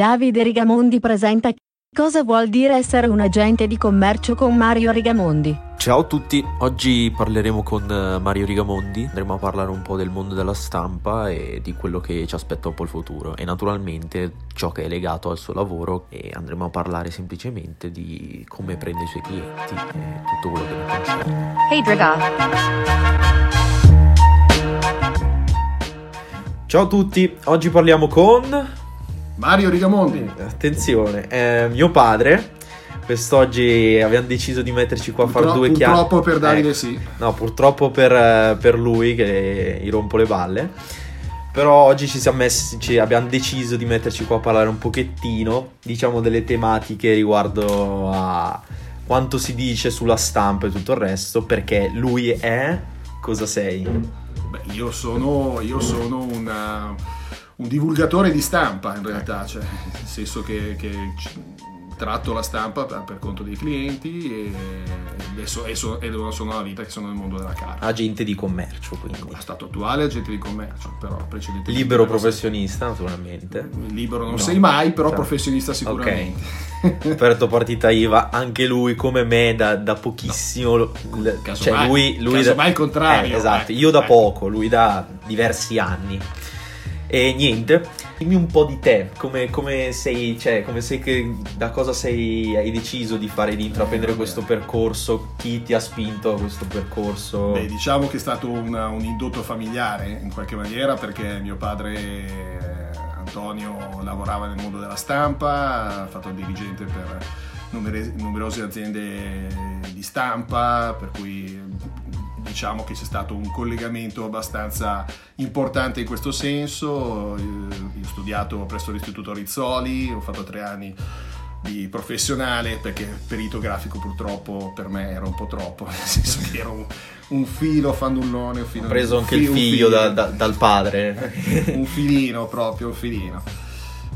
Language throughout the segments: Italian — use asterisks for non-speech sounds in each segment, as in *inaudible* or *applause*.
Davide Rigamondi presenta Cosa vuol dire essere un agente di commercio con Mario Rigamondi? Ciao a tutti, oggi parleremo con eh, Mario Rigamondi, andremo a parlare un po' del mondo della stampa e di quello che ci aspetta un po' il futuro e naturalmente ciò che è legato al suo lavoro e andremo a parlare semplicemente di come prende i suoi clienti e tutto quello che ne concerne. Hey Driga! Ciao a tutti, oggi parliamo con Mario Rigamondi. Attenzione, eh, mio padre. Quest'oggi abbiamo deciso di metterci qua a fare due chiacchiere. purtroppo per Davide Ecco. sì. No, purtroppo per, eh, per lui che gli rompo le balle. Però oggi ci siamo messi, ci- abbiamo deciso di metterci qua a parlare un pochettino, diciamo delle tematiche riguardo a quanto si dice sulla stampa e tutto il resto, perché lui è... Cosa sei? Beh, io sono, io sono una- un divulgatore di stampa in realtà, cioè, nel senso che, che tratto la stampa per, per conto dei clienti e adesso e so- ora sono una vita che sono nel mondo della carta. Agente di commercio, quindi. A stato attuale agente di commercio, però precedentemente... Libero professionista, naturalmente. Libero non No. sei mai, però Cioè, professionista sicuramente. *laughs* aperto partita IVA, anche lui come me da, da pochissimo. l- casomai- cioè lui, lui casomai da, il contrario, Eh, esatto, eh. io da Eh. poco, lui da diversi anni. E niente, dimmi un po' di te, come, come sei, cioè, come sei che, da cosa sei, hai deciso di fare, di intraprendere Eh, questo percorso, chi ti ha spinto a questo percorso? Beh, diciamo che è stato una- un indotto familiare in qualche maniera perché mio padre eh, Antonio lavorava nel mondo della stampa, ha fatto il dirigente per numerose aziende di stampa, per cui diciamo che c'è stato un collegamento abbastanza importante in questo senso. Eh, Io ho studiato presso l'Istituto Rizzoli, ho fatto tre anni di professionale perché perito grafico purtroppo per me era un po' troppo, *laughs* nel senso che ero un, un filo fannullone, un filo Ho preso anche il fi- un figlio filo. da- da- dal padre. *laughs* un filino proprio, un filino.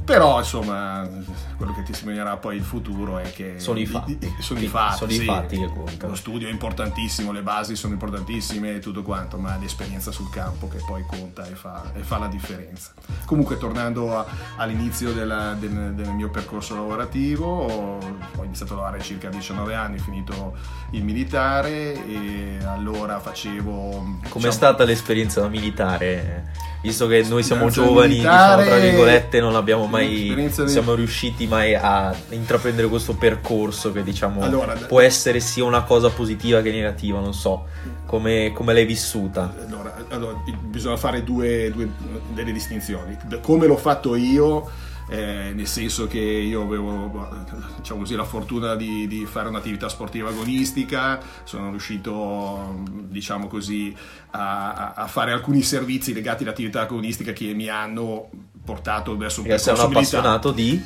Però insomma, quello che testimoninerà poi il futuro è che Sono i fatti. sono i fatti, Sono i sì. fatti che contano. Lo studio è importantissimo, le basi sono importantissime e tutto quanto, ma l'esperienza sul campo che poi conta e fa, e fa la differenza. Comunque, tornando a- all'inizio della- del, del mio percorso lavorativo, ho, iniziato a lavorare circa 19 anni, finito il militare e allora facevo... Com'è diciamo, stata l'esperienza da militare? Visto che noi siamo giovani, militare- diciamo tra virgolette, non abbiamo mai di- siamo riusciti mai a intraprendere questo percorso che diciamo Allora, può essere sia una cosa positiva che negativa, non so. Come, come l'hai vissuta? Allora, allora, bisogna fare due, due- delle distinzioni. Come l'ho fatto io, eh, nel senso che io avevo diciamo così, la fortuna di, di fare un'attività sportiva agonistica, sono riuscito diciamo così, a, a- fare alcuni servizi legati all'attività agonistica che mi hanno portato verso un un percorso militare. appassionato di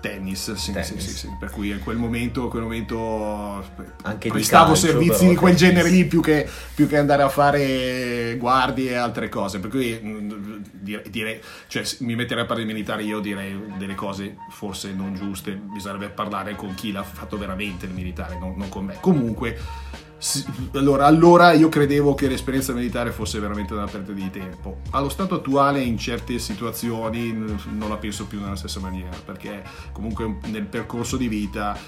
Tennis, sì, Tennis. sì, sì, sì. per cui in quel momento, quel momento Anche prestavo calcio, servizi però, di quel tennis. genere lì più che, più che andare a fare guardie e altre cose. Per cui dire- dire- cioè, mi metterei a parlare di militare io direi delle cose forse non giuste, bisognerebbe parlare con chi l'ha fatto veramente il militare, non, non con me. Comunque, allora, allora io credevo che l'esperienza militare fosse veramente una perdita di tempo. Allo stato attuale, in certe situazioni, non la penso più nella stessa maniera, perché comunque nel percorso di vita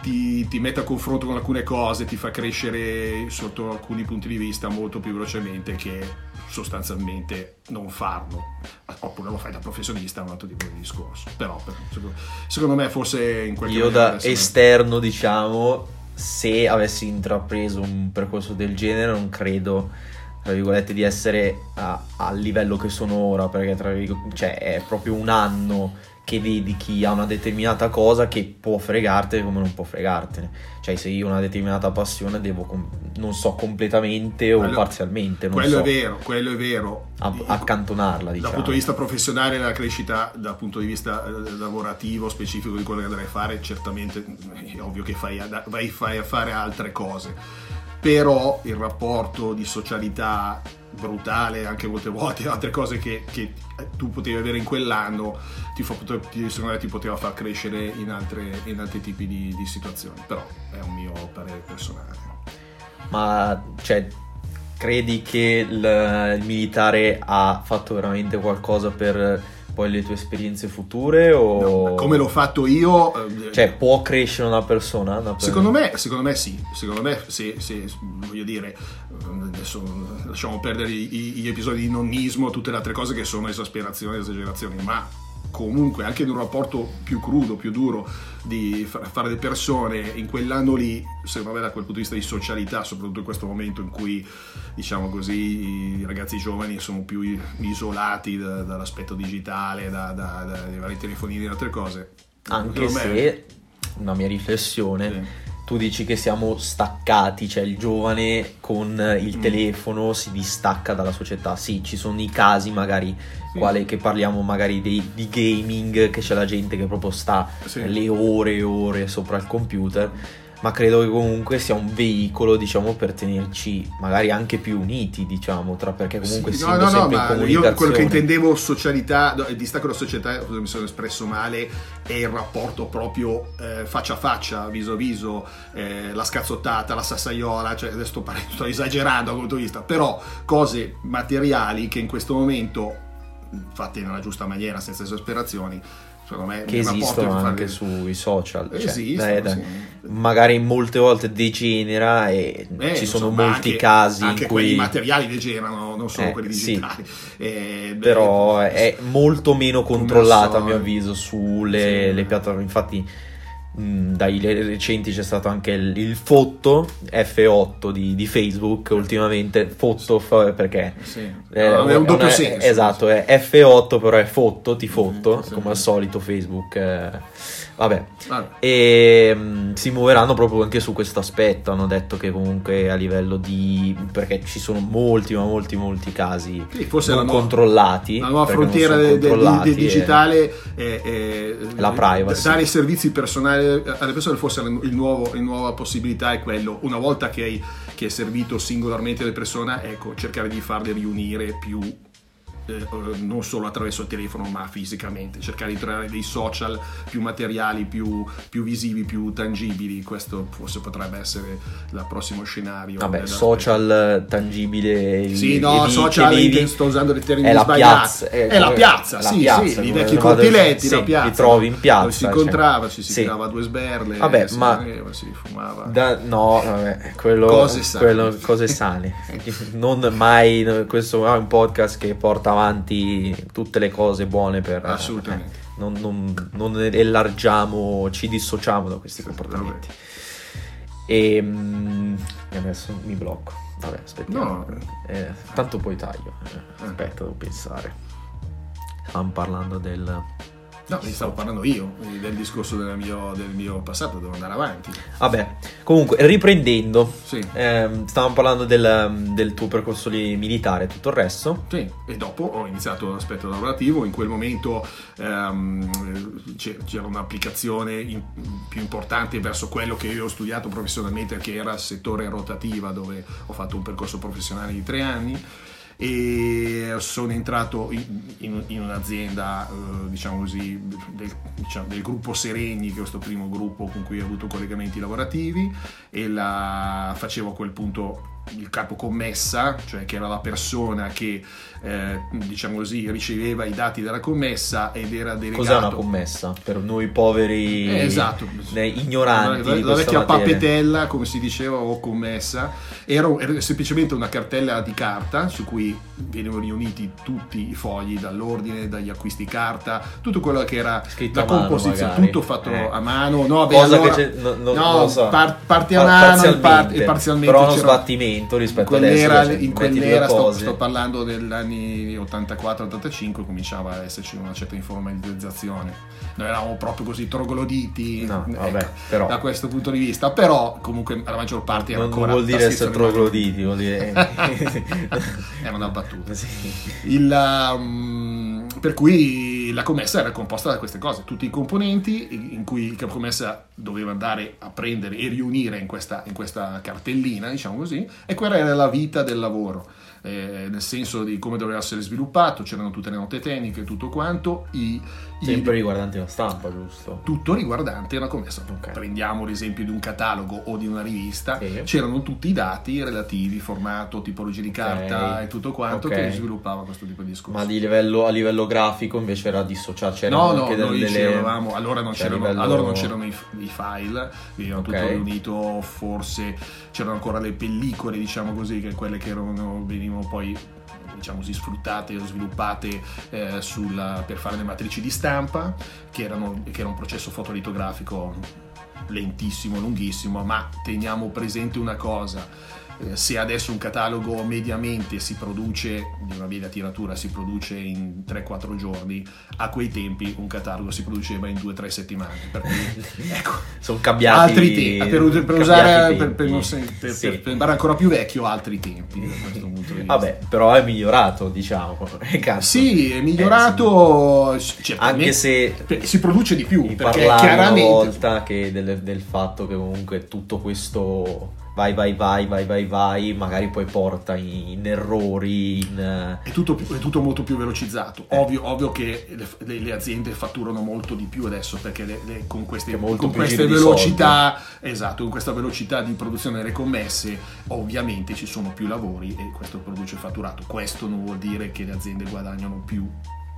ti, ti mette a confronto con alcune cose, ti fa crescere sotto alcuni punti di vista molto più velocemente che sostanzialmente non farlo. Oppure lo fai da professionista, è un altro tipo di discorso. Però per- secondo, me forse in qualche io da esterno, diciamo, se avessi intrapreso un percorso del genere, non credo, tra virgolette, di essere a- al livello che sono ora, perché tra virgolette, cioè, è proprio un anno che vedi chi ha una determinata cosa che può fregartene come non può fregartene. Cioè, se io ho una determinata passione, devo, com- non so, completamente o Quello- parzialmente, non quello so, è vero, quello è vero. a- accantonarla, diciamo. Dal punto di vista professionale, la crescita dal punto di vista eh, lavorativo, specifico di quello che andrai a fare, certamente è ovvio che fai a, vai fai a fare altre cose. Però il rapporto di socialità brutale, anche molte volte, *laughs* altre cose che, che tu potevi avere in quell'anno, ti, fa, secondo me ti poteva far crescere in, altre, in altri tipi di, di situazioni. Però è un mio parere personale. Ma cioè, credi che il, il militare ha fatto veramente qualcosa per poi le tue esperienze future o... No, come l'ho fatto io... eh, cioè, può crescere una persona? Una secondo, me, secondo me sì, secondo me se, se voglio dire, adesso lasciamo perdere gli, gli episodi di nonnismo, tutte le altre cose che sono esasperazioni e esagerazioni, ma comunque anche in un rapporto più crudo, più duro di fare le persone in quell'anno lì, secondo me da quel punto di vista di socialità, soprattutto in questo momento in cui diciamo così i ragazzi giovani sono più isolati da, dall'aspetto digitale, da, da, dai vari telefonini e altre cose. Anche se una mia riflessione sì tu dici che siamo staccati, cioè il giovane con il mm. telefono si distacca dalla società. Sì, ci sono i casi magari sì. quale, che parliamo magari dei, di gaming, che c'è la gente che proprio sta sì. le ore e ore sopra il computer ma credo che comunque sia un veicolo, diciamo, per tenerci magari anche più uniti, diciamo, tra perché comunque sì, no, no, no, ma io quello che intendevo socialità, il distacco dalla società, mi sono espresso male, è il rapporto proprio eh, faccia a faccia, viso a viso, eh, la scazzottata, la sassaiola, cioè adesso sto, sto esagerando dal punto di vista, però cose materiali che in questo momento fatte nella giusta maniera, senza esasperazioni, secondo me che esistono anche sui social cioè, esistono, dai, sì. magari molte volte degenera e eh, ci sono so, molti anche, casi anche in cui quelli materiali degenerano non solo eh, quelli digitali sì. eh, però è molto meno controllata a mio avviso sulle sì. piattaforme infatti dai recenti c'è stato anche il, il Fotto F8 di, di, Facebook ultimamente. Fotto f- perché? Sì. è, no, è, un doppio una, senso. esatto è F8 però è Fotto ti fotto sì, come al solito Facebook eh, Vabbè, Vabbè. e um, si muoveranno proprio anche su questo aspetto. Hanno detto che comunque a livello di. perché ci sono molti, ma molti, molti casi sì, forse non la controllati. La nuova frontiera del, del, del digitale è, è, la privacy. Dare i servizi personali alle persone, forse il nuovo, la nuova possibilità è quello. Una volta che hai, che hai servito singolarmente le persone, ecco, cercare di farle riunire più eh, non solo attraverso il telefono ma fisicamente, cercare di trovare dei social più materiali, più, più visivi, più tangibili, questo forse potrebbe essere il prossimo scenario. Vabbè, social tangibile. Sì, no, social, vivi, sto usando dei termini è la piazza, è, è, la piazza, la sì, piazza, sì, i vecchi cortiletti, sì, la piazza. Ti trovi in piazza. Si cioè. incontrava, ci si sì. tirava due sberle, vabbè, si ma maneva, si fumava. Da, no, vabbè, quello, cose sane. Quello, cose sane. *laughs* non mai, questo è un podcast che porta avanti tutte le cose buone per... Assolutamente. Eh, non, non, non, elargiamo, ci dissociamo da questi comportamenti. E, ehm, e adesso mi blocco. Vabbè, aspettiamo. No. Eh, tanto poi taglio. Eh, aspetta, devo pensare. Stavamo parlando del No, ne stavo parlando io del discorso del mio, del mio, passato, devo andare avanti. Vabbè, comunque, riprendendo, sì. ehm, stavamo parlando del, del, tuo percorso militare e tutto il resto. Sì, e dopo ho iniziato l'aspetto lavorativo, in quel momento ehm, c'era un'applicazione in, più importante verso quello che io ho studiato professionalmente, che era il settore rotativa, dove ho fatto un percorso professionale di tre anni e sono entrato in, in, in un'azienda eh, diciamo così del, diciamo, del, gruppo Seregni che è questo primo gruppo con cui ho avuto collegamenti lavorativi e la, facevo a quel punto il capo commessa, cioè che era la persona che eh, diciamo così riceveva i dati della commessa ed era delegato. Cos'è una commessa? Per noi poveri eh, esatto. ignoranti. La, la vecchia papetella, come si diceva, o commessa, era, era, semplicemente una cartella di carta su cui venivano riuniti tutti i fogli dall'ordine, dagli acquisti carta, tutto quello che era Scritto la composizione, tutto fatto eh. a mano. No, beh, Cosa allora, che no, no, no so. par- parti a mano parzialmente, e parzialmente. Però uno sbattimento rispetto in quell'era, adesso. In quell'era sto, sto, parlando degli anni 84-85, cominciava ad esserci una certa informalizzazione. Noi eravamo proprio così trogloditi no, ecco, vabbè, però. da questo punto di vista, però comunque la maggior parte era non, ancora... Non vuol dire essere trogloditi, vuol dire... era una battuta. Sì. *laughs* Il, um, per cui la commessa era composta da queste cose, tutti i componenti in cui la commessa doveva andare a prendere e riunire in questa, in questa cartellina, diciamo così, e quella era la vita del lavoro. Eh, nel senso di come doveva essere sviluppato, c'erano tutte le note tecniche, tutto quanto, i, Sempre riguardante la stampa, giusto? Tutto riguardante la commessa. Ok. Prendiamo l'esempio di un catalogo o di una rivista, Sì. c'erano tutti i dati relativi, formato, tipologia di carta Ok. e tutto quanto Ok. che sviluppava questo tipo di discorso. Ma di livello, a livello grafico invece era dissociato, c'erano No, no, delle... allora non, cioè, c'erano, livello- allora non c'erano i, i file, venivano tutto Ok. riunito, forse c'erano ancora le pellicole, diciamo così, che quelle che erano, venivano poi diciamo così, sfruttate o sviluppate eh, sulla- per fare le matrici di stampa, che, erano, che era un processo fotolitografico lentissimo, lunghissimo, ma teniamo presente una cosa. Eh, Se adesso un catalogo mediamente si produce, di una media tiratura si produce in 3-4 giorni, a quei tempi un catalogo si produceva in 2-3 settimane. Cui, *laughs* ecco, Sono cambiati... altri tempi, per, per usare, per, per tempi. non sen- per- Sì. per- andare ancora più vecchio, altri tempi. Da questo punto di vista. Vabbè, però è migliorato, diciamo. *laughs* Eh, cazzo. Sì, è migliorato. certamente- Anche se si produce di più perché parlavi una chiaramente volta che del, del fatto che comunque tutto questo vai vai vai vai vai vai magari poi porta in, in errori in eh, È tutto, è tutto molto più velocizzato. Eh. Ovvio, ovvio che le, le- aziende fatturano molto di più adesso perché le- le- con queste, con queste velocità, esatto, con questa velocità di produzione delle commesse, ovviamente ci sono più lavori e questo produce fatturato. Questo non vuol dire che le aziende guadagnano più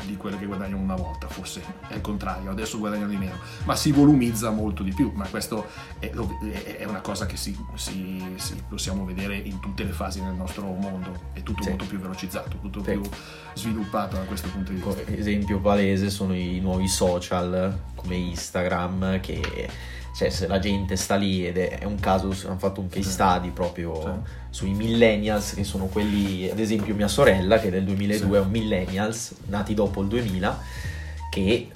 di quello che guadagnano una volta, forse è il contrario, adesso guadagnano di meno, ma si volumizza molto di più, ma questo è, è una cosa che si, si- si- possiamo vedere in tutte le fasi del nostro mondo, è tutto Sì. molto più velocizzato, tutto Sì. più sviluppato da questo punto di vista. ecco, esempio palese sono i nuovi social come Instagram che cioè se la gente sta lì ed è, è un caso hanno fatto un case study proprio Sì. sui millennials che sono quelli ad esempio mia sorella che nel 2002 Sì. è un millennials nati dopo il 2000 che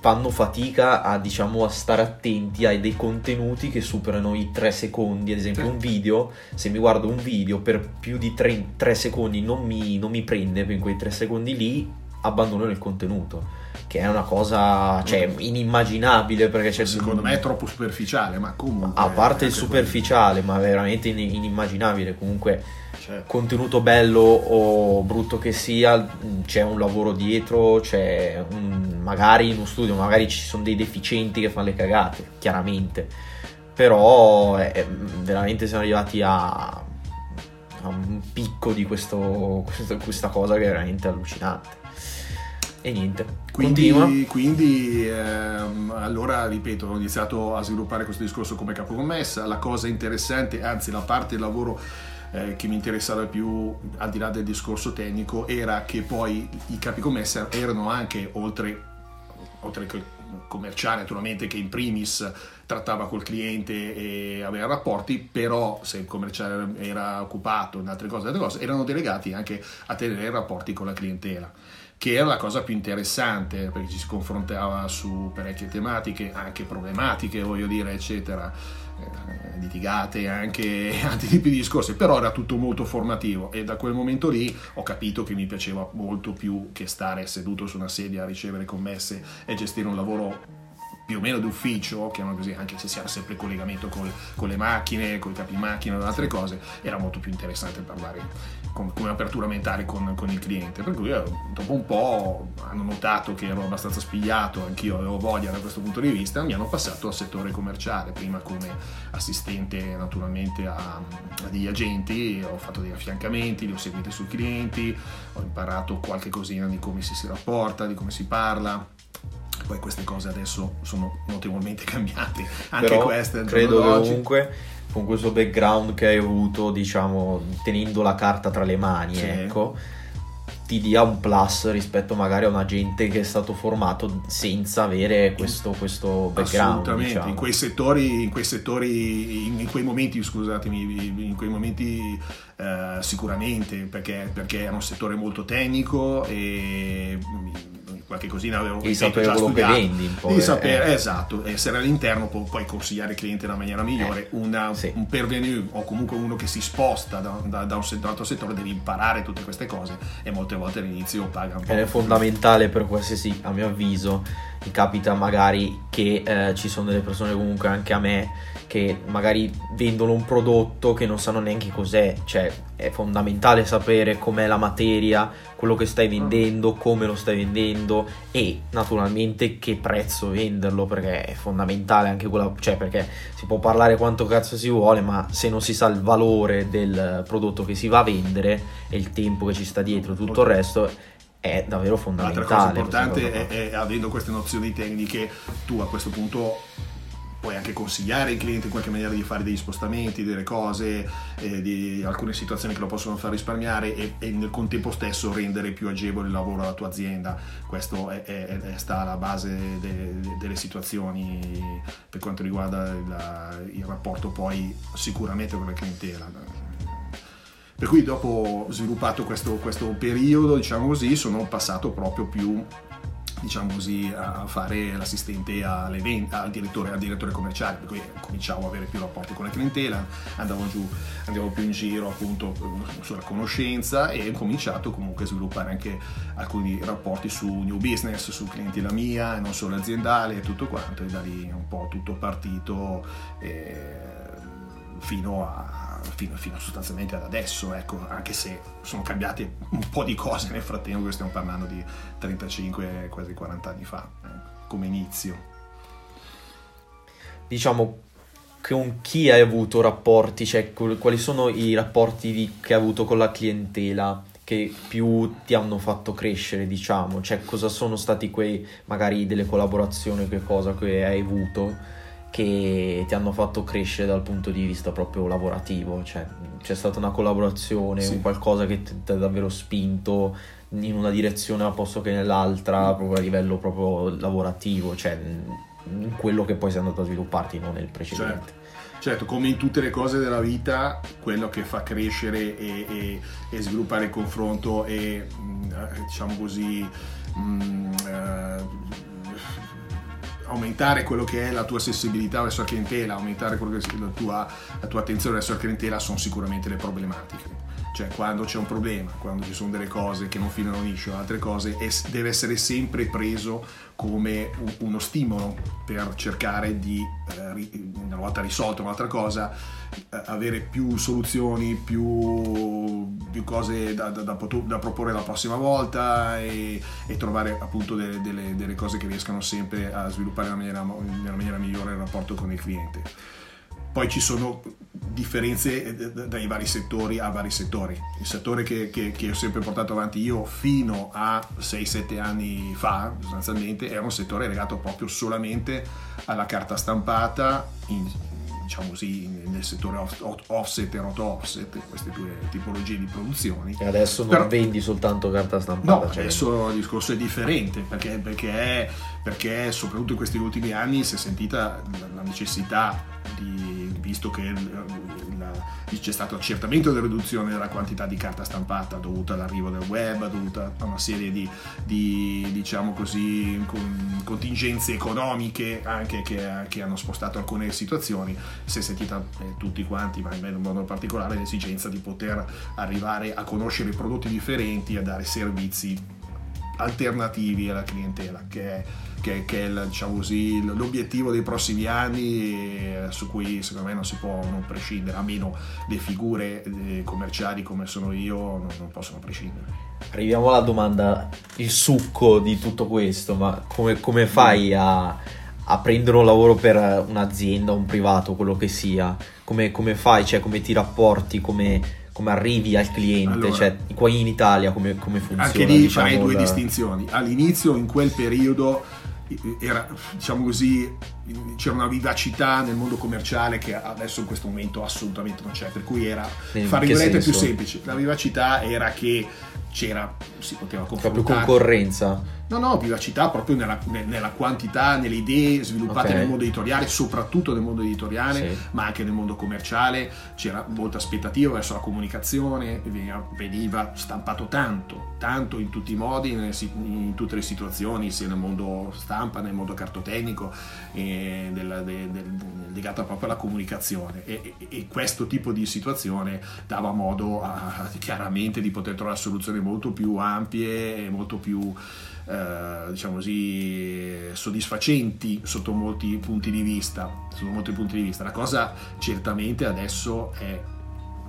fanno fatica a diciamo a stare attenti ai dei contenuti che superano i 3 secondi ad esempio un video se mi guardo un video per più di 3, secondi non mi, non mi prende in quei 3 secondi lì abbandono il contenuto che è una cosa cioè, inimmaginabile perché c'è Secondo me è troppo superficiale, ma comunque... a parte il superficiale ma veramente in- inimmaginabile comunque quello- cioè, contenuto bello o brutto che sia, c'è un lavoro dietro, c'è un- magari in uno studio, magari ci sono dei deficienti che fanno le cagate, chiaramente. Però eh, mh, veramente siamo arrivati a, a un picco di questo, questo- questa cosa che è veramente allucinante. E niente, continua. Quindi, quindi, ehm, allora ripeto, ho iniziato a sviluppare questo discorso come capocommessa. La cosa interessante, anzi la parte del lavoro eh, che mi interessava più, al di là del discorso tecnico, era che poi i capicommessa erano anche oltre, oltre che commerciale naturalmente che in primis trattava col cliente e aveva rapporti, però se il commerciale era occupato in altre cose, altre cose erano delegati anche a tenere rapporti con la clientela che era la cosa più interessante perché ci si confrontava su parecchie tematiche, anche problematiche, voglio dire, eccetera, eh, litigate, anche *laughs* altri tipi di discorsi, però era tutto molto formativo. E da quel momento lì ho capito che mi piaceva molto più che stare seduto su una sedia a ricevere commesse e gestire un lavoro più o meno d'ufficio, chiamano così, anche se si ha sempre collegamento col- con le macchine, con i capi macchina e altre cose, era molto più interessante parlare con- come apertura mentale con, con il cliente. Per cui eh, dopo un po' hanno notato che ero abbastanza spigliato, anch'io avevo voglia da questo punto di vista, mi hanno passato al settore commerciale, prima come assistente naturalmente a, a degli agenti, ho fatto degli affiancamenti, li ho seguiti sui clienti, ho imparato qualche cosina di come si si rapporta, di come si parla. Poi queste cose adesso sono notevolmente *laughs* cambiate, anche Però queste credo che comunque con questo background che hai avuto, diciamo, tenendo la carta tra le mani, Sì. ecco, ti dia un plus rispetto magari a un agente che è stato formato senza avere questo, questo background. Assolutamente, diciamo. in quei settori, in quei settori, in, in quei momenti, scusatemi, in quei momenti eh, sicuramente, perché, perché era un settore molto tecnico e qualche cosina avevo Devi sapere già quello che studiato. vendi un po'. Devi eh. sapere, esatto, essere all'interno può poi consigliare il cliente nella maniera migliore. Una- sì. Un pervenu o comunque uno che si sposta da, da- da un se- da un altro settore deve imparare tutte queste cose e molte volte all'inizio paga un po'. Ed è fondamentale per qualsiasi, a mio avviso, capita magari che eh, ci sono delle persone comunque anche a me che magari vendono un prodotto che non sanno neanche cos'è, cioè è fondamentale sapere com'è la materia, quello che stai vendendo, come lo stai vendendo e naturalmente che prezzo venderlo perché è fondamentale anche quella, cioè perché si può parlare quanto cazzo si vuole, ma se non si sa il valore del prodotto che si va a vendere e il tempo che ci sta dietro, tutto il resto è davvero fondamentale. L'altra cosa importante è, è, avendo queste nozioni tecniche, tu a questo punto puoi anche consigliare ai clienti in qualche maniera di fare degli spostamenti, delle cose, eh, di alcune situazioni che lo possono far risparmiare e, e, nel contempo stesso rendere più agevole il lavoro alla tua azienda. Questo è, è, è sta alla base de, de, delle situazioni per quanto riguarda il, il rapporto poi sicuramente con la clientela. Per cui dopo sviluppato questo, questo periodo, diciamo così, sono passato proprio più diciamo così, a fare l'assistente al direttore, al direttore commerciale, per cui cominciavo a avere più rapporti con la clientela, andavo giù, andavo più in giro appunto sulla conoscenza e ho cominciato comunque a sviluppare anche alcuni rapporti su new business, su clientela mia, non solo aziendale e tutto quanto, e da lì un po' tutto partito eh, fino a fino, fino, sostanzialmente ad adesso, ecco, anche se sono cambiate un po' di cose nel frattempo, stiamo parlando di 35, quasi 40 anni fa, eh, come inizio. Diciamo, con chi hai avuto rapporti, cioè quali sono i rapporti di, che hai avuto con la clientela che più ti hanno fatto crescere, diciamo, cioè cosa sono stati quei, magari delle collaborazioni, che cosa che hai avuto che ti hanno fatto crescere dal punto di vista proprio lavorativo, cioè c'è stata una collaborazione, sì. un qualcosa che ti ha davvero spinto in una direzione al posto che nell'altra, mm. proprio a livello proprio lavorativo, cioè in quello che poi sei andato a svilupparti, non nel precedente. Certo. Certo, come in tutte le cose della vita, quello che fa crescere e, e, e sviluppare il confronto e, mm, diciamo così, mh, aumentare quello che è la tua sensibilità verso la clientela, aumentare che la tua, la tua attenzione verso la clientela sono sicuramente le problematiche. Cioè quando c'è un problema, quando ci sono delle cose che non filano liscio, altre cose, deve essere sempre preso come uno stimolo per cercare di, eh, una volta risolto un'altra cosa, eh, avere più soluzioni, più, più cose da, da, da, da, proporre la prossima volta e, e trovare appunto delle, delle, delle, cose che riescano sempre a sviluppare nella maniera, nella maniera migliore il rapporto con il cliente. Poi ci sono differenze eh, dai vari settori a vari settori. Il settore che, che, che ho sempre portato avanti io fino a 6-7 anni fa, sostanzialmente, era un settore legato proprio solamente alla carta stampata, in, diciamo così, nel settore offset e roto-offset, queste due tipologie di produzioni. E adesso non Però, vendi soltanto carta stampata? No, cioè... adesso il discorso è differente, perché, perché, perché soprattutto in questi ultimi anni si è sentita la necessità di visto che c'è stato certamente una riduzione della quantità di carta stampata dovuta all'arrivo del web, dovuta a una serie di, di diciamo così, contingenze economiche anche che, che, hanno spostato alcune situazioni, si è sentita eh, tutti quanti, ma in modo particolare, l'esigenza di poter arrivare a conoscere prodotti differenti e a dare servizi alternativi alla clientela, che è, che, che è diciamo così, l'obiettivo dei prossimi anni su cui secondo me non si può non prescindere, a meno le figure eh, commerciali come sono io non, non possono prescindere. Arriviamo alla domanda, il succo di tutto questo, ma come, come fai a, a, prendere un lavoro per un'azienda, un privato, quello che sia? Come, come fai, cioè come ti rapporti, come come arrivi al cliente, allora, cioè qua in Italia come, come funziona. Anche lì diciamo, farei due la... distinzioni. All'inizio, in quel periodo, era, diciamo così, c'era una vivacità nel mondo commerciale che adesso in questo momento assolutamente non c'è, per cui era, fare virgolette, più semplice. La vivacità era che c'era, si poteva confrontare. Proprio concorrenza. No, no, vivacità proprio nella, nella quantità, nelle idee sviluppate okay. nel mondo editoriale, soprattutto nel mondo editoriale, sì. ma anche nel mondo commerciale. C'era molta aspettativa verso la comunicazione, veniva, veniva stampato tanto, tanto in tutti i modi, in tutte le situazioni, sia nel mondo stampa, nel mondo cartotecnico, eh, del, del, del, legata proprio alla comunicazione. E, e, e, questo tipo di situazione dava modo a, chiaramente di poter trovare soluzioni molto più ampie e molto più eh, diciamo così soddisfacenti sotto molti punti di vista sotto molti punti di vista. La cosa certamente adesso è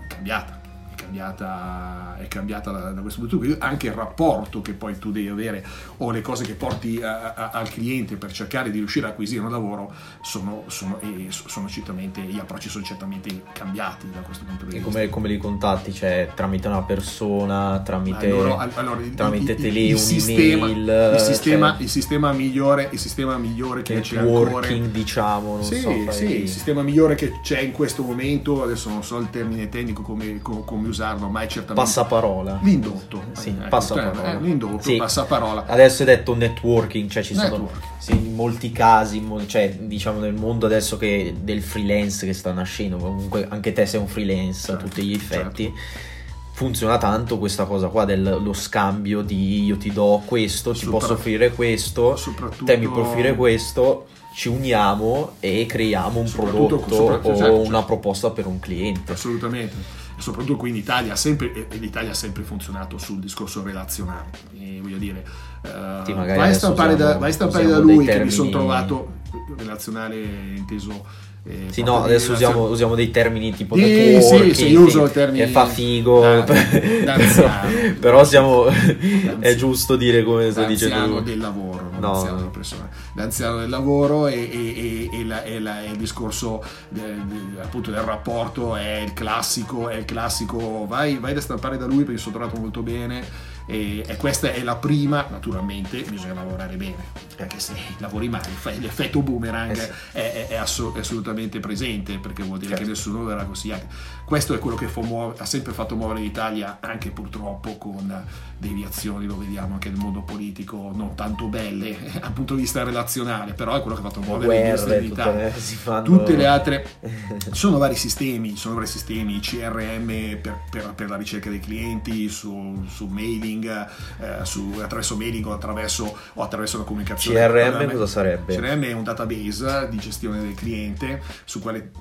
cambiata cambiata, è cambiata da, da, questo punto di vista, anche il rapporto che poi tu devi avere o le cose che porti a, a, al cliente per cercare di riuscire a acquisire un lavoro sono, sono, sono certamente, gli approcci sono certamente cambiati da questo punto di vista. E come, come li contatti? Cioè tramite una persona, tramite, allora, allora, tramite il, tele, il, sistema, email, il, sistema, cioè, il sistema migliore, il sistema migliore che c'è ancora diciamo, non sì, so, sì, il sistema migliore che c'è in questo momento, adesso non so il termine tecnico come, come usarlo, ma è certamente passaparola. L'indotto. Sì, ecco, passaparola. Eh, l'indotto, sì. passaparola. Adesso è detto networking, cioè ci Network. sono sì, in molti casi, cioè diciamo nel mondo adesso che del freelance che sta nascendo, comunque anche te sei un freelance Certo, a tutti gli effetti. certo. Funziona tanto questa cosa qua dello scambio di io ti do questo, ti Sopra- posso offrire questo, te mi puoi offrire questo, ci uniamo e creiamo un prodotto o certo, una certo. proposta per un cliente. Assolutamente. Soprattutto qui in Italia sempre, e l'Italia ha sempre funzionato sul discorso relazionale. E voglio dire, eh, Sì, vai a stampare da, vai stampare da lui che mi sono trovato relazionale inteso. eh, Sì, no, adesso usiamo, usiamo dei termini tipo Sì, sì, sì, io uso termini che fa figo, da- *laughs* però siamo, *laughs* è giusto dire come sto dicendo del lavoro, l'anziano no. della persona. L'anziano del lavoro e, e- e- la- la- e il discorso del, appunto del rapporto è il classico, è il classico vai, vai da stampare da lui perché sono trovato molto bene e, e questa è la prima, naturalmente bisogna lavorare bene, perché se lavori male l'effetto boomerang Eh sì. è, è- è assolutamente presente perché vuol dire Certo. che nessuno verrà consigliato. Questo è quello che muove- ha sempre fatto muovere l'Italia, anche purtroppo con deviazioni, lo vediamo anche nel mondo politico, non tanto belle dal punto di vista relazionale, però è quello che ha fatto muovere l'industria guerre, dell'Italia. tutte, fanno... Tutte le altre *laughs* sono vari sistemi, sono vari sistemi, CRM per, per- per la ricerca dei clienti, su, su mailing, eh, su- attraverso mailing o attraverso, o attraverso la comunicazione. CRM cosa sarebbe? CRM è un database di gestione del cliente su quale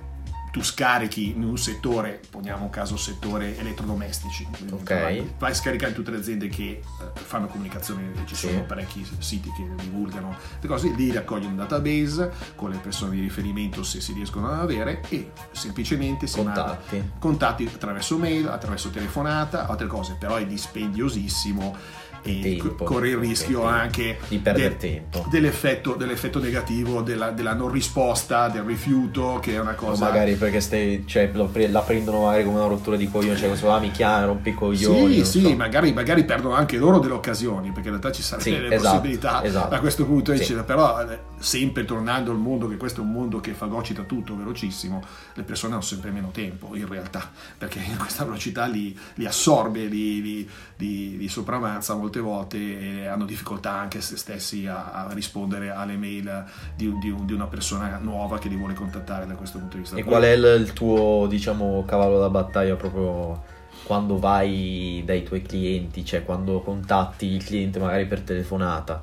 tu scarichi in un settore, poniamo un caso settore elettrodomestici, Ok. vai, a scaricare in tutte le aziende che eh, fanno comunicazione, ci Sì. sono parecchi siti che divulgano le cose, lì raccogli un database con le persone di riferimento se si riescono ad avere e semplicemente si manda Contatti. contatti attraverso mail, attraverso telefonata, altre cose, però è dispendiosissimo e Tempo. corre il rischio Tempo. anche Di perdere del- tempo. dell'effetto, dell'effetto negativo della, della non risposta, del rifiuto, che è una O cosa... magari perché stai, cioè, la prendono magari come una rottura di coglioni, cioè questo ah, mi chiama, rompi coglioni. Sì, sì, so. magari, magari perdono anche loro delle occasioni, perché in realtà ci sarebbero Sì, delle esatto, possibilità esatto. da questo punto, Sì. eccetera. Però eh, sempre tornando al mondo, che questo è un mondo che fagocita tutto velocissimo, le persone hanno sempre meno tempo in realtà, perché *laughs* questa velocità li, li assorbe, li, li, li- li sopravanza molte volte e hanno difficoltà anche se stessi a, a rispondere alle mail di, di di una persona nuova che li vuole contattare da questo punto di vista. E qual è il tuo, diciamo, cavallo da battaglia proprio quando vai dai tuoi clienti, cioè quando contatti il cliente magari per telefonata?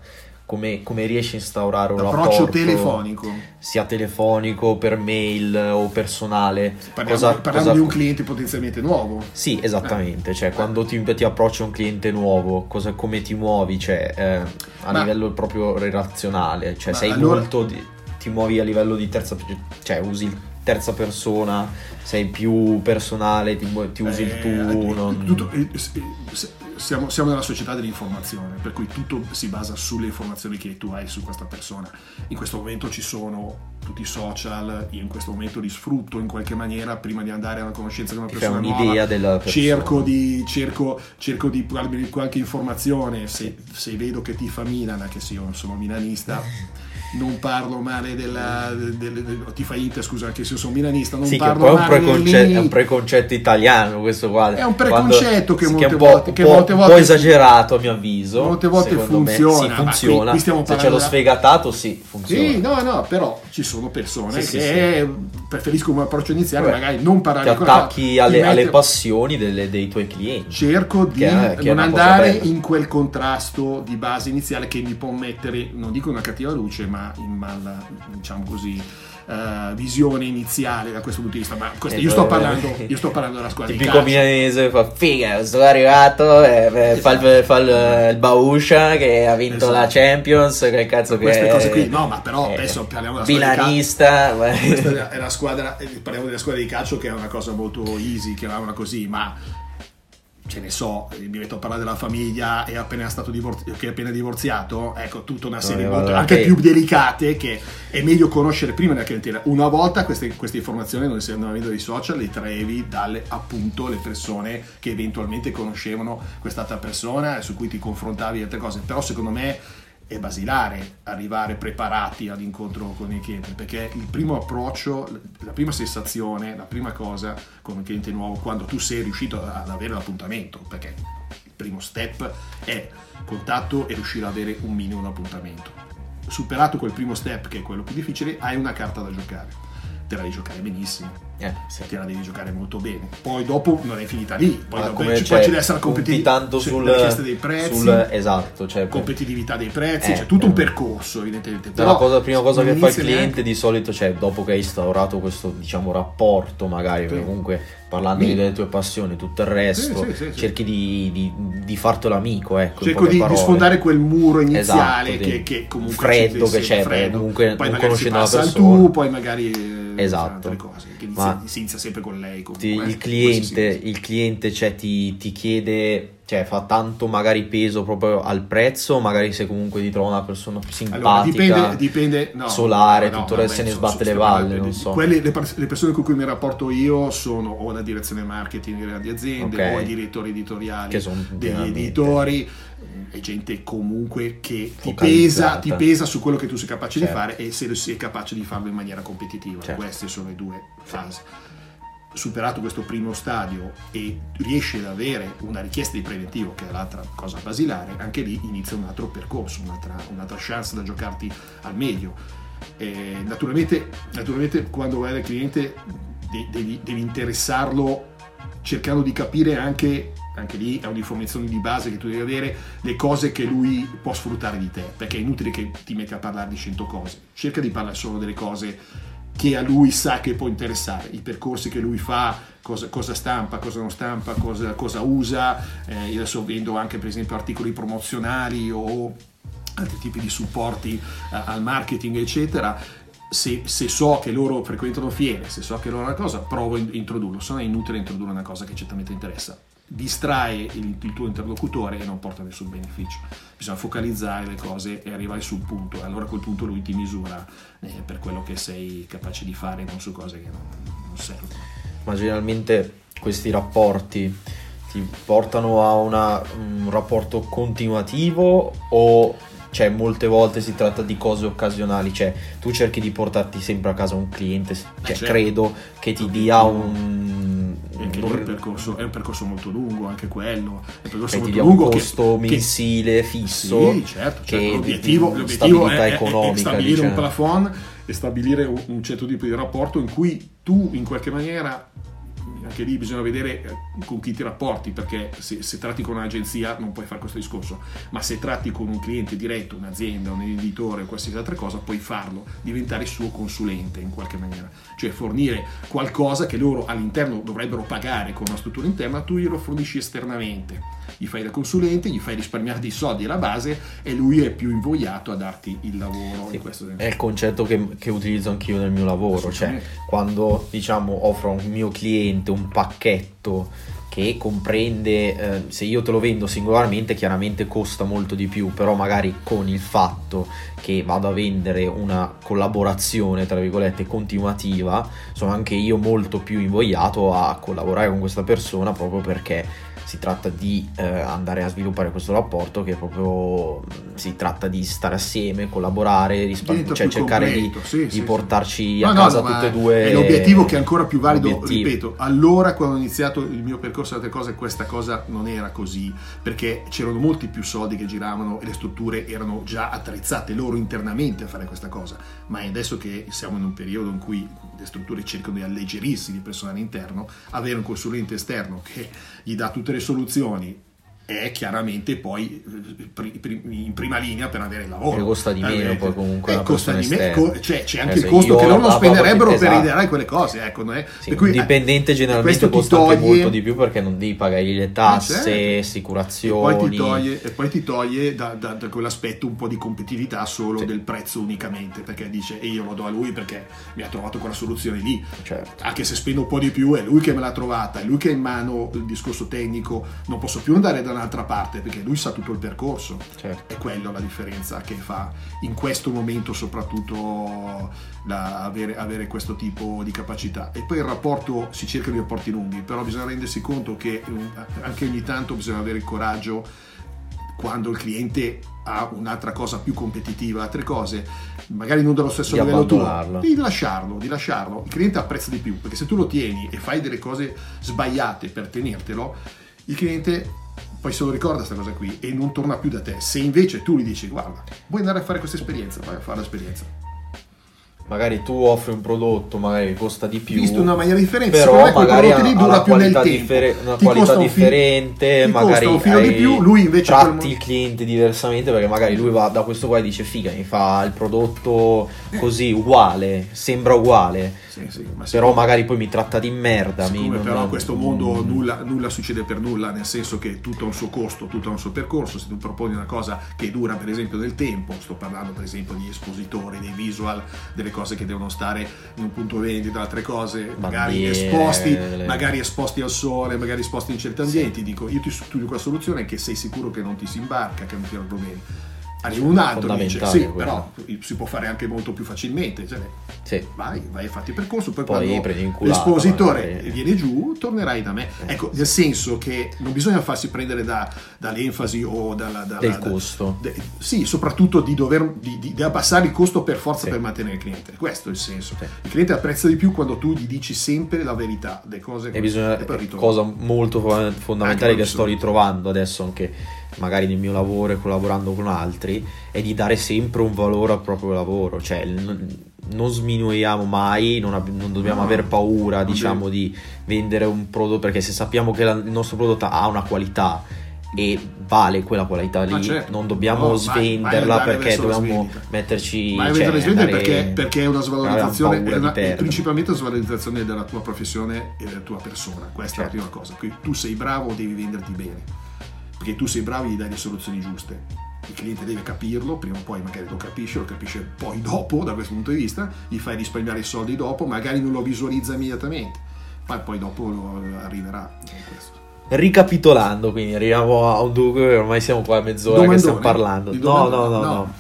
Come, come riesci a instaurare un L'approccio rapporto telefonico. sia telefonico, per mail o personale? Parliamo, Cosa- parliamo cosa- di un cliente potenzialmente nuovo. Sì, esattamente, cioè Eh. quando ti, ti approcci a un cliente nuovo, cosa, come ti muovi, cioè eh, a Ma- livello proprio relazionale, cioè Ma sei allora- molto, di- ti muovi a livello di terza, cioè usi il terza persona, sei più personale, ti, ti usi il Eh, tu, non... tutto- eh, eh, siamo, siamo nella società dell'informazione, per cui tutto si basa sulle informazioni che tu hai su questa persona. In questo momento ci sono tutti i social, io in questo momento li sfrutto in qualche maniera prima di andare a una conoscenza con una persona un'idea nuova. della persona. Cerco di, cerco, cerco di darmi qualche informazione, se, se vedo che ti fa Milan, anche se io non sono milanista, *laughs* non parlo male della... del- del- del- ti fa Inter, scusa, anche se io sono milanista, non Sì, che parlo è un, preconce- è un preconcetto italiano questo qua. È un preconcetto che molte po', volte- che po', molte un volte- po' esagerato a mio avviso. Molte volte secondo me. funziona, Sì, qui- funziona. qui stiamo Se c'è parlando lo da- sfegatato, sì, funziona. Sì, no, no, però ci sono persone Sì, che preferiscono un approccio iniziale, Vabbè, magari non parlare Ti con la- attacchi ti alle, alle passioni delle- dei tuoi clienti. cerco di Che che non andare in quel contrasto di base iniziale che mi può mettere, non dico una cattiva luce, ma in mal, diciamo così, eh, visione iniziale da questo punto di vista. Ma questo- Eh, io, sto eh, parlando, io sto parlando della squadra di Tipico calcio. milanese fa figa, sono arrivato, eh, fa, il, fa il, il Bauscia che ha vinto Esatto. la Champions, che cazzo che Queste cose qui, no, ma però eh, adesso parliamo della squadra di calcio. Questa è la squadra, parliamo della squadra di calcio che è una cosa molto easy, chiamiamola così, ma ce ne so, eh, mi metto a parlare della famiglia e appena stato divorzi- che è appena divorziato, ecco, tutta una serie Ne molto, la anche più delicate che è meglio conoscere prima della clientela. Una volta queste, queste informazioni, non essendo avendo dei social, le traevi dalle appunto le persone che eventualmente conoscevano quest'altra persona e su cui ti confrontavi e altre cose, però secondo me è basilare arrivare preparati all'incontro con il cliente perché il primo approccio, la prima sensazione, la prima cosa con un cliente nuovo quando tu sei riuscito ad avere l'appuntamento perché il primo step è contatto e riuscire ad avere un minimo appuntamento superato quel primo step che è quello più difficile hai una carta da giocare. Te la devi giocare benissimo Eh, sì. la devi giocare molto bene poi dopo non è finita lì poi, Ma dopo, come ci, c'è- poi ci deve essere la competitività la richiesta dei prezzi sul- esatto, cioè, competitività dei prezzi, Eh, c'è tutto un eh. percorso evidentemente. la Però cosa- prima cosa che fa il cliente neanche- di solito, cioè dopo che hai instaurato questo diciamo rapporto, magari Sì. comunque parlando Sì. delle tue passioni, tutto il resto, Sì, cerchi di, di, di fartelo amico, ecco. cerco di, di sfondare quel muro iniziale Esatto, che, che comunque freddo che c'è, freddo. comunque poi non conoscendo la persona. tu, poi magari eh, Esatto. altre cose. Che inizia, Ma- si inizia sempre con lei. Ti- Comunque, il eh, cliente, si- il cliente cioè, ti, ti chiede, cioè fa tanto magari peso proprio al prezzo, magari se comunque ti trova una persona più Allora, simpatica, dipende, dipende no, solare, no, tutto il resto se ne sbatte le valle, non so. quelle- le, le persone con cui mi rapporto io sono o la direzione marketing di grandi aziende Ok. o i direttori editoriali Che sono degli editori è gente comunque che ti pesa, ti pesa su quello che tu sei capace Certo. di fare e se sei capace di farlo in maniera competitiva Certo. queste sono le due fasi superato questo primo stadio e riesci ad avere una richiesta di preventivo, che è l'altra cosa basilare, anche lì inizia un altro percorso, un'altra, un'altra chance da giocarti al meglio. Naturalmente, naturalmente quando vai dal cliente de- devi, devi interessarlo cercando di capire anche, anche lì è un'informazione di base che tu devi avere, le cose che lui può sfruttare di te, perché è inutile che ti metti a parlare di 100 cose, cerca di parlare solo delle cose che a lui sa che può interessare, i percorsi che lui fa, cosa, cosa stampa, cosa non stampa, cosa, cosa usa. Eh, io adesso vendo anche per esempio articoli promozionali o altri tipi di supporti eh, al marketing, eccetera. Se, se so che loro frequentano fiere, se so che loro una cosa, provo a in- introdurlo, se no è inutile introdurre una cosa che certamente interessa. Distrae il, il tuo interlocutore e non porta nessun beneficio. Bisogna focalizzare le cose e arrivare sul punto. E allora a quel punto lui ti misura eh, per quello che sei capace di fare, non su cose che non, non servono. Ma generalmente questi rapporti ti portano a una- un rapporto continuativo o cioè molte volte si tratta di cose occasionali, cioè tu cerchi di portarti sempre a casa un cliente, cioè certo. credo che ti dia un, anche lì è un percorso, è un percorso molto lungo, anche quello. È un percorso molto un lungo che- costo che, mensile fisso. Sì, certo, che certo. L'obiettivo, l'obiettivo è, è- stabilire un diciamo. plafond e stabilire un, un certo tipo di rapporto in cui tu in qualche maniera anche lì bisogna vedere eh, con chi ti rapporti perché se, se tratti con un'agenzia non puoi fare questo discorso ma se tratti con un cliente diretto, un'azienda, un editore o qualsiasi altra cosa puoi farlo, diventare suo consulente in qualche maniera. Cioè fornire qualcosa che loro all'interno dovrebbero pagare con una struttura interna tu glielo fornisci esternamente. Gli fai da consulente, gli fai risparmiare dei soldi alla base e lui è più invogliato a darti il lavoro Sì, in questo senso. È il concetto che, che utilizzo anch'io nel mio lavoro, cioè quando diciamo offro a un mio cliente un pacchetto che comprende, eh, se io te lo vendo singolarmente chiaramente costa molto di più, però magari con il fatto che vado a vendere una collaborazione, tra virgolette, continuativa, sono anche io molto più invogliato a collaborare con questa persona proprio perché si tratta di eh, andare a sviluppare questo rapporto che proprio si tratta di stare assieme, collaborare, rispa- cioè cercare completo, di, sì, di sì, portarci sì. a no, casa no, tutte e due. È l'obiettivo che è ancora più valido, l'obiettivo. ripeto, allora quando ho iniziato il mio percorso altre cose questa cosa non era così, perché c'erano molti più soldi che giravano e le strutture erano già attrezzate loro internamente a fare questa cosa, ma adesso che siamo in un periodo in cui le strutture cercano di alleggerirsi di personale interno, avere un consulente esterno che gli dà tutte le soluzioni è chiaramente poi eh, in prima linea per avere il lavoro. E costa di meno, poi comunque. Eh, costa di meno, cioè c'è anche eh, il costo che loro non spenderebbero per esatto. ideare quelle cose. Ecco, no? sì, cui, dipendente generalmente costa toglie... anche molto di più perché non devi pagare le tasse, certo. assicurazioni. E poi ti toglie, poi ti toglie da, da, da, quell'aspetto un po' di competitività solo sì. del prezzo unicamente, perché dice e io lo do a lui perché mi ha trovato quella soluzione lì. Certo. Anche se spendo un po' di più, è lui che me l'ha trovata, è lui che ha in mano il discorso tecnico, non posso più andare da un'altra parte perché lui sa tutto il percorso. Certo. È quella la differenza che fa in questo momento soprattutto avere, avere, questo tipo di capacità. E poi il rapporto, si cercano i rapporti lunghi, però bisogna rendersi conto che eh, anche ogni tanto bisogna avere il coraggio quando il cliente ha un'altra cosa più competitiva, altre cose, magari non dello stesso di livello tuo, di lasciarlo, di lasciarlo. Il cliente apprezza di più, perché se tu lo tieni e fai delle cose sbagliate per tenertelo, il cliente poi se lo ricorda questa cosa qui e non torna più da te. Se invece tu gli dici guarda, vuoi andare a fare questa esperienza, vai a fare l'esperienza magari tu offri un prodotto magari costa di più visto una maniera differente però magari ha, dura più nel differ- una ti qualità differente fi- magari un filo di più lui invece tratti quel... il cliente diversamente perché magari lui va da questo qua e dice figa mi fa il prodotto così uguale sembra uguale. Sì, sì, ma però magari poi mi tratta di merda siccome mi, però in questo mondo nulla, nulla, succede per nulla nel senso che tutto ha un suo costo tutto ha un suo percorso se tu proponi una cosa che dura per esempio del tempo sto parlando per esempio di espositori dei visual delle cose cose che devono stare in un punto vendita, altre cose magari esposti, magari esposti al sole, magari esposti in certi ambienti. Sì. Dico, io ti studio quella soluzione che sei sicuro che non ti si imbarca, che non ti problemi arriva un altro dice sì quello. però si può fare anche molto più facilmente cioè, sì. vai vai a farti il percorso poi, poi quando l'espositore magari. viene giù tornerai da me eh. ecco nel senso che non bisogna farsi prendere da, dall'enfasi o dalla, dalla, del costo da, de, sì soprattutto di dover di, di, di, abbassare il costo per forza sì. per mantenere il cliente questo è il senso sì. il cliente apprezza di più quando tu gli dici sempre la verità delle cose e bisogna cosa molto fondamentale che sto ritrovando adesso anche magari nel mio lavoro e collaborando con altri, è di dare sempre un valore al proprio lavoro, cioè non sminuiamo mai, non, ab- non dobbiamo no, aver paura, diciamo, okay. di vendere un prodotto, perché se sappiamo che la- il nostro prodotto ha una qualità e vale quella qualità lì, certo. non dobbiamo no, svenderla vai, vai perché dobbiamo metterci. Ma cioè, svendere perché, perché, è una svalorizzazione, è, una, è principalmente una svalorizzazione della tua professione e della tua persona. Questa certo. è la certo. prima cosa. Quindi tu sei bravo, devi venderti bene perché tu sei bravo e gli dai le soluzioni giuste. Il cliente deve capirlo, prima o poi magari lo capisce, lo capisce poi dopo da questo punto di vista, gli fai risparmiare i soldi dopo, magari non lo visualizza immediatamente, ma poi dopo arriverà. Ricapitolando, quindi arriviamo a un dunque, ormai siamo qua a mezz'ora Domandone, che stiamo parlando. No, no, no, no. no.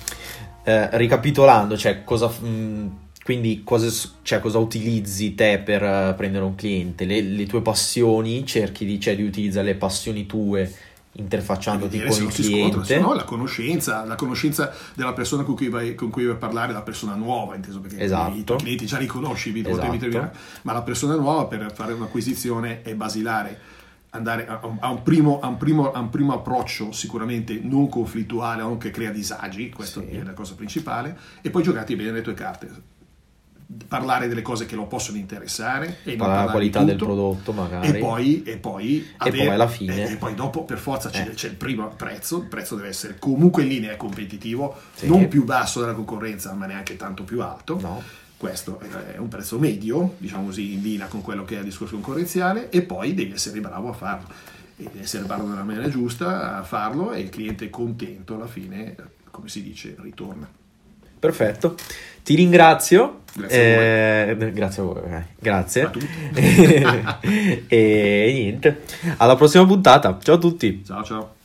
Eh, ricapitolando, cioè cosa... Mh, quindi cosa, cioè, cosa, utilizzi te per uh, prendere un cliente? Le, le, tue passioni, cerchi di, cioè, di utilizzare le passioni tue interfacciandoti con il cliente. No, la conoscenza, la conoscenza della persona con cui, vai, con cui vai a parlare, la persona nuova, inteso perché esatto. i tuoi clienti già li conosci, esatto. ma la persona nuova per fare un'acquisizione è basilare. Andare a, a, un primo, a, un primo, a, un primo, approccio sicuramente non conflittuale, non che crea disagi, questa sì. è la cosa principale, e poi giocati bene le tue carte parlare delle cose che lo possono interessare e la qualità del prodotto magari e poi, e poi, e poi alla fine e, e, poi dopo per forza c'è, eh. c'è, il primo prezzo il prezzo deve essere comunque in linea competitivo sì. non più basso della concorrenza ma neanche tanto più alto no. questo è un prezzo medio diciamo così in linea con quello che è il discorso concorrenziale e poi devi essere bravo a farlo devi essere bravo nella maniera giusta a farlo e il cliente è contento alla fine come si dice ritorna Perfetto, ti ringrazio. Grazie a voi. Eh, grazie a voi, eh. grazie. *laughs* e niente, alla prossima puntata. Ciao a tutti. Ciao ciao.